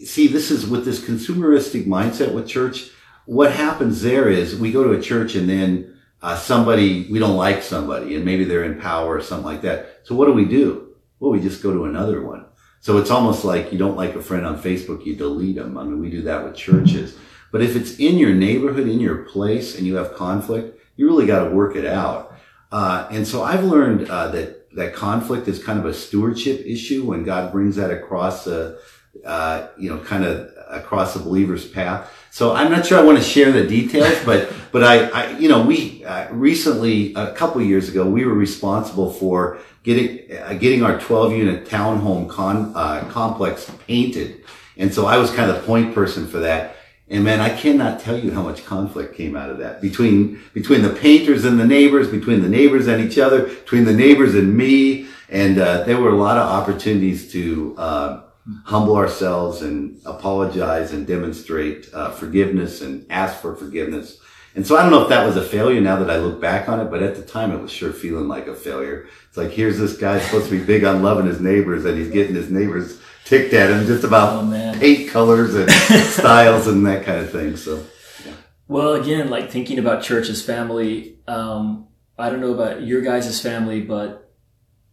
See, this is with this consumeristic mindset with church. What happens there is we go to a church and then somebody, we don't like somebody and maybe they're in power or something like that. So what do we do? Well, we just go to another one. So it's almost like you don't like a friend on Facebook, you delete them. I mean, we do that with churches. But if it's in your neighborhood, in your place, and you have conflict, you really got to work it out. Uh, and so I've learned uh, that that conflict is kind of a stewardship issue when God brings that across the, uh, you know, kind of across a believer's path. So I'm not sure I want to share the details, but but I, I you know, we uh, recently a couple years ago we were responsible for getting uh, getting our 12 unit townhome con, uh, complex painted, and so I was kind of the point person for that. And man, I cannot tell you how much conflict came out of that between, between the painters and the neighbors, between the neighbors and each other, between the neighbors and me. And, uh, there were a lot of opportunities to, uh, humble ourselves and apologize and demonstrate, uh, forgiveness and ask for forgiveness. And so I don't know if that was a failure now that I look back on it, but at the time it was sure feeling like a failure. It's like, here's this guy supposed to be big on loving his neighbors and he's getting his neighbors ticked at him just about oh, paint colors and styles and that kind of thing. So, yeah. well, again, like thinking about church as family, um, I don't know about your guys' family, but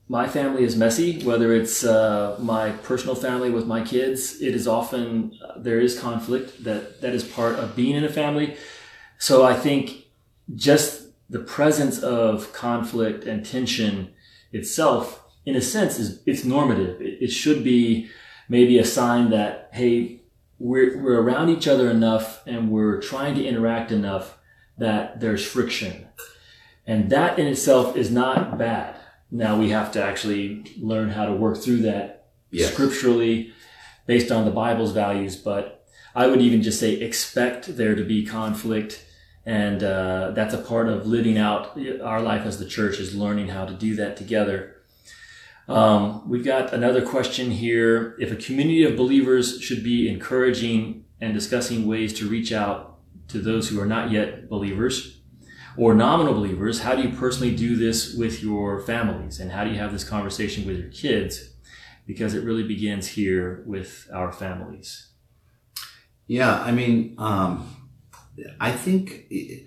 my family is messy. Whether it's uh, my personal family with my kids, it is often uh, there is conflict that that is part of being in a family. So I think just the presence of conflict and tension itself, in a sense, is it's normative. It, it should be maybe a sign that, hey, we're, we're around each other enough and we're trying to interact enough that there's friction. And that in itself is not bad. Now we have to actually learn how to work through that yes. scripturally based on the Bible's values. But I would even just say expect there to be conflict. And uh, that's a part of living out our life as the church is learning how to do that together. Um, we've got another question here. If a community of believers should be encouraging and discussing ways to reach out to those who are not yet believers or nominal believers, how do you personally do this with your families? And how do you have this conversation with your kids? Because it really begins here with our families. Yeah, I mean, um, I think. It,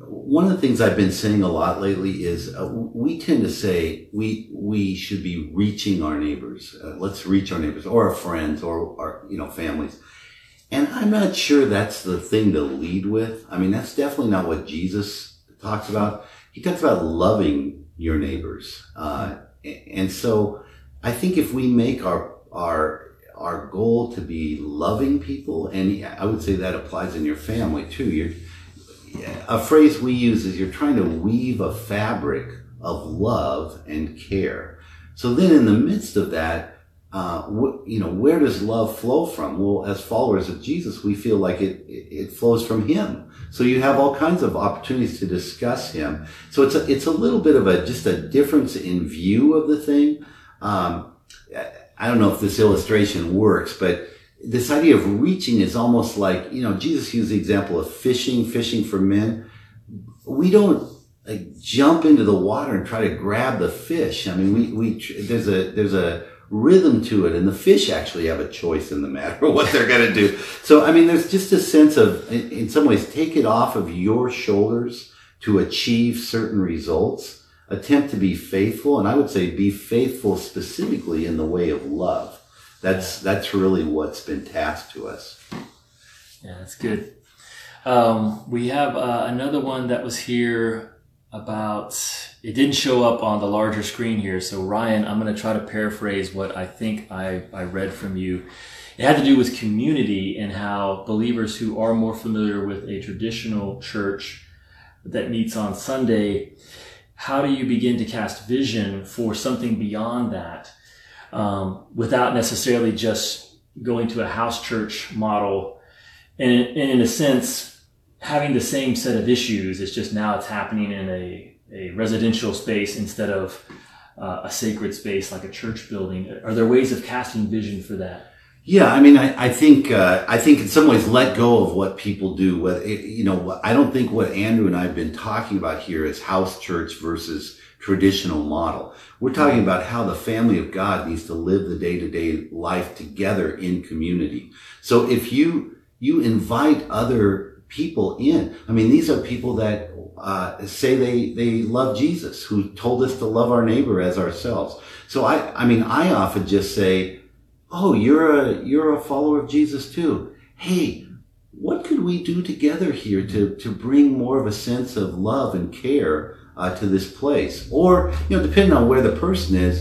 one of the things I've been saying a lot lately is uh, we tend to say we we should be reaching our neighbors. Uh, let's reach our neighbors or our friends or our you know families. And I'm not sure that's the thing to lead with. I mean, that's definitely not what Jesus talks about. He talks about loving your neighbors. Uh, and so I think if we make our, our, our goal to be loving people, and I would say that applies in your family too. You're, a phrase we use is you're trying to weave a fabric of love and care. So then in the midst of that, uh, wh- you know, where does love flow from? Well, as followers of Jesus, we feel like it, it flows from Him. So you have all kinds of opportunities to discuss Him. So it's a, it's a little bit of a, just a difference in view of the thing. Um, I don't know if this illustration works, but this idea of reaching is almost like, you know, Jesus used the example of fishing, fishing for men. We don't like jump into the water and try to grab the fish. I mean, we, we, there's a, there's a rhythm to it and the fish actually have a choice in the matter of what they're going to do. So, I mean, there's just a sense of, in, in some ways, take it off of your shoulders to achieve certain results. Attempt to be faithful. And I would say be faithful specifically in the way of love. That's, that's really what's been tasked to us. Yeah, that's good. Um, we have uh, another one that was here about it didn't show up on the larger screen here so ryan i'm going to try to paraphrase what i think I, I read from you it had to do with community and how believers who are more familiar with a traditional church that meets on sunday how do you begin to cast vision for something beyond that um, without necessarily just going to a house church model and, and in a sense having the same set of issues. It's just now it's happening in a, a residential space instead of uh, a sacred space like a church building. Are there ways of casting vision for that? Yeah, I mean, I, I think uh, I think in some ways let go of what people do. What you know, I don't think what Andrew and I have been talking about here is house church versus traditional model. We're talking about how the family of God needs to live the day to day life together in community. So if you you invite other people in. I mean, these are people that uh, say they they love Jesus, who told us to love our neighbor as ourselves. So I, I mean, I often just say, "Oh, you're a you're a follower of Jesus too. Hey, what could we do together here to to bring more of a sense of love and care uh, to this place?" Or you know, depending on where the person is.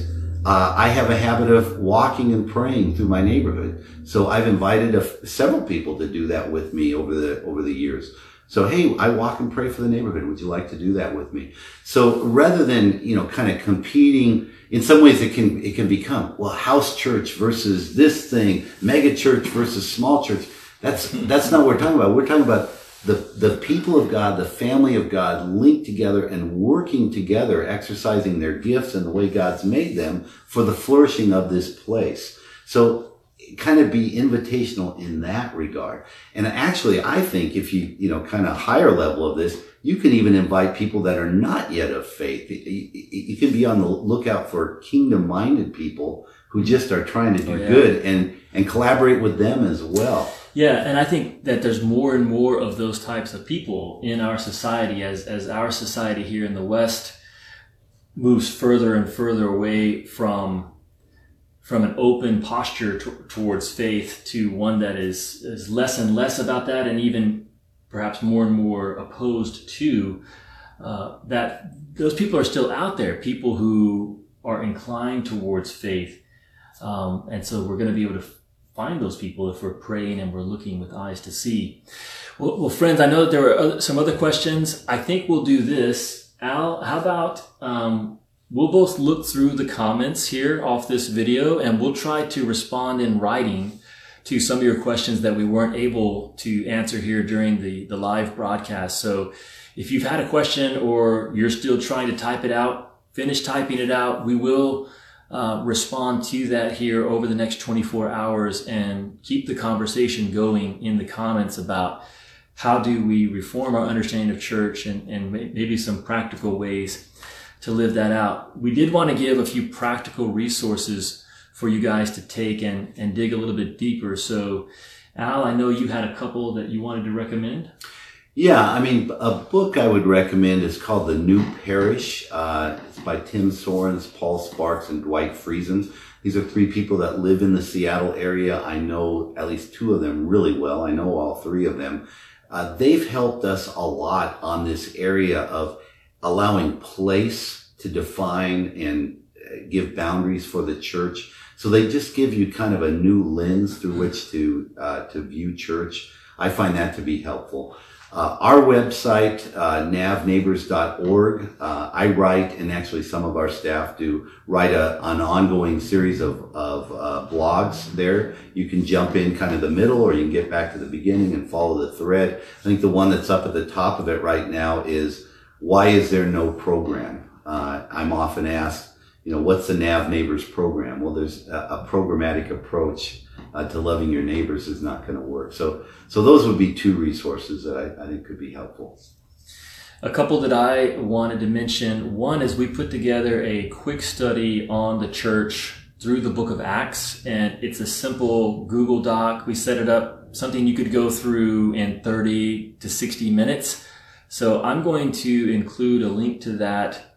Uh, I have a habit of walking and praying through my neighborhood. So I've invited several people to do that with me over the, over the years. So, hey, I walk and pray for the neighborhood. Would you like to do that with me? So rather than, you know, kind of competing, in some ways it can, it can become, well, house church versus this thing, mega church versus small church. That's, that's not what we're talking about. We're talking about the, the people of God, the family of God linked together and working together, exercising their gifts and the way God's made them for the flourishing of this place. So kind of be invitational in that regard. And actually, I think if you, you know, kind of higher level of this, you can even invite people that are not yet of faith. You can be on the lookout for kingdom minded people who just are trying to do oh, yeah. good and, and collaborate with them as well. Yeah, and I think that there's more and more of those types of people in our society as as our society here in the West moves further and further away from from an open posture t- towards faith to one that is is less and less about that, and even perhaps more and more opposed to uh, that. Those people are still out there. People who are inclined towards faith, um, and so we're going to be able to find those people if we're praying and we're looking with eyes to see. Well, well friends, I know that there were other, some other questions. I think we'll do this. Al, how about um, we'll both look through the comments here off this video and we'll try to respond in writing to some of your questions that we weren't able to answer here during the, the live broadcast. So if you've had a question or you're still trying to type it out, finish typing it out. We will uh, respond to that here over the next 24 hours and keep the conversation going in the comments about how do we reform our understanding of church and, and maybe some practical ways to live that out. We did want to give a few practical resources for you guys to take and, and dig a little bit deeper. So, Al, I know you had a couple that you wanted to recommend. Yeah, I mean, a book I would recommend is called The New Parish. Uh, it's by Tim Soerens, Paul Sparks, and Dwight Friesen. These are three people that live in the Seattle area. I know at least two of them really well. I know all three of them. Uh, they've helped us a lot on this area of allowing place to define and uh, give boundaries for the church. So they just give you kind of a new lens through which to uh, to view church. I find that to be helpful. Uh, our website, uh, navneighbors.org, uh, I write, and actually some of our staff do, write a, an ongoing series of, of uh, blogs there. You can jump in kind of the middle or you can get back to the beginning and follow the thread. I think the one that's up at the top of it right now is, why is there no program? Uh, I'm often asked, you know, what's the NAV Neighbors program? Well, there's a, a programmatic approach uh, to loving your neighbors is not going to work. So, so those would be two resources that I, I think could be helpful. A couple that I wanted to mention. One is we put together a quick study on the church through the book of Acts, and it's a simple Google Doc. We set it up, something you could go through in 30 to 60 minutes. So I'm going to include a link to that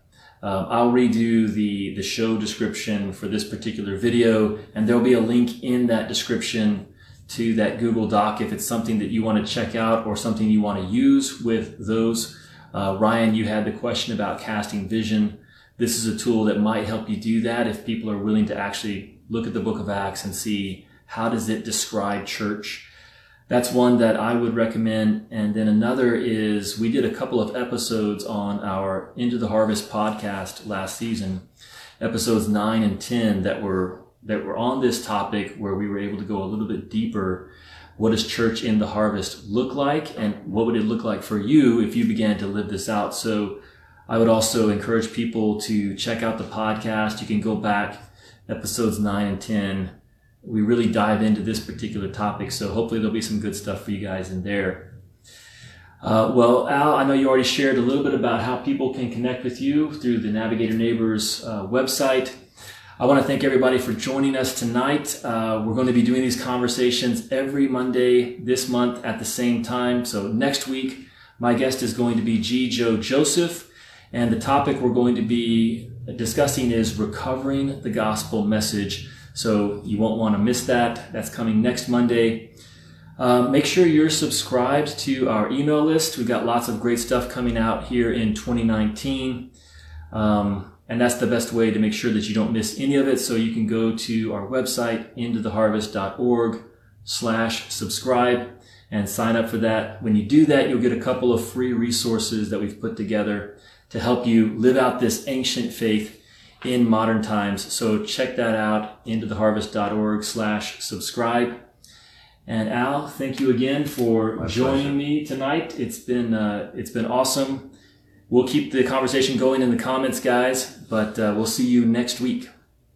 um, I'll redo the, the show description for this particular video, and there'll be a link in that description to that Google Doc if it's something that you want to check out or something you want to use with those. Uh, Ryan, you had the question about casting vision. This is a tool that might help you do that if people are willing to actually look at the book of Acts and see how does it describe church that's one that I would recommend. And then another is we did a couple of episodes on our Into the Harvest podcast last season, episodes nine and 10 that were, that were on this topic where we were able to go a little bit deeper. What does church in the harvest look like? And what would it look like for you if you began to live this out? So I would also encourage people to check out the podcast. You can go back episodes nine and 10 we really dive into this particular topic. So hopefully there'll be some good stuff for you guys in there. Uh, well, Al, I know you already shared a little bit about how people can connect with you through the Navigator Neighbors uh, website. I want to thank everybody for joining us tonight. Uh, we're going to be doing these conversations every Monday this month at the same time. So next week, my guest is going to be G. Joe Joseph, and the topic we're going to be discussing is recovering the gospel message so you won't want to miss that. That's coming next Monday. Um, make sure you're subscribed to our email list. We've got lots of great stuff coming out here in 2019. Um, and that's the best way to make sure that you don't miss any of it. So you can go to our website, intotheharvest.org slash subscribe and sign up for that. When you do that, you'll get a couple of free resources that we've put together to help you live out this ancient faith in modern times. So check that out, intotheharvest.org slash subscribe. And Al, thank you again for My joining pleasure. me tonight. It's been, uh, it's been awesome. We'll keep the conversation going in the comments, guys, but uh, we'll see you next week.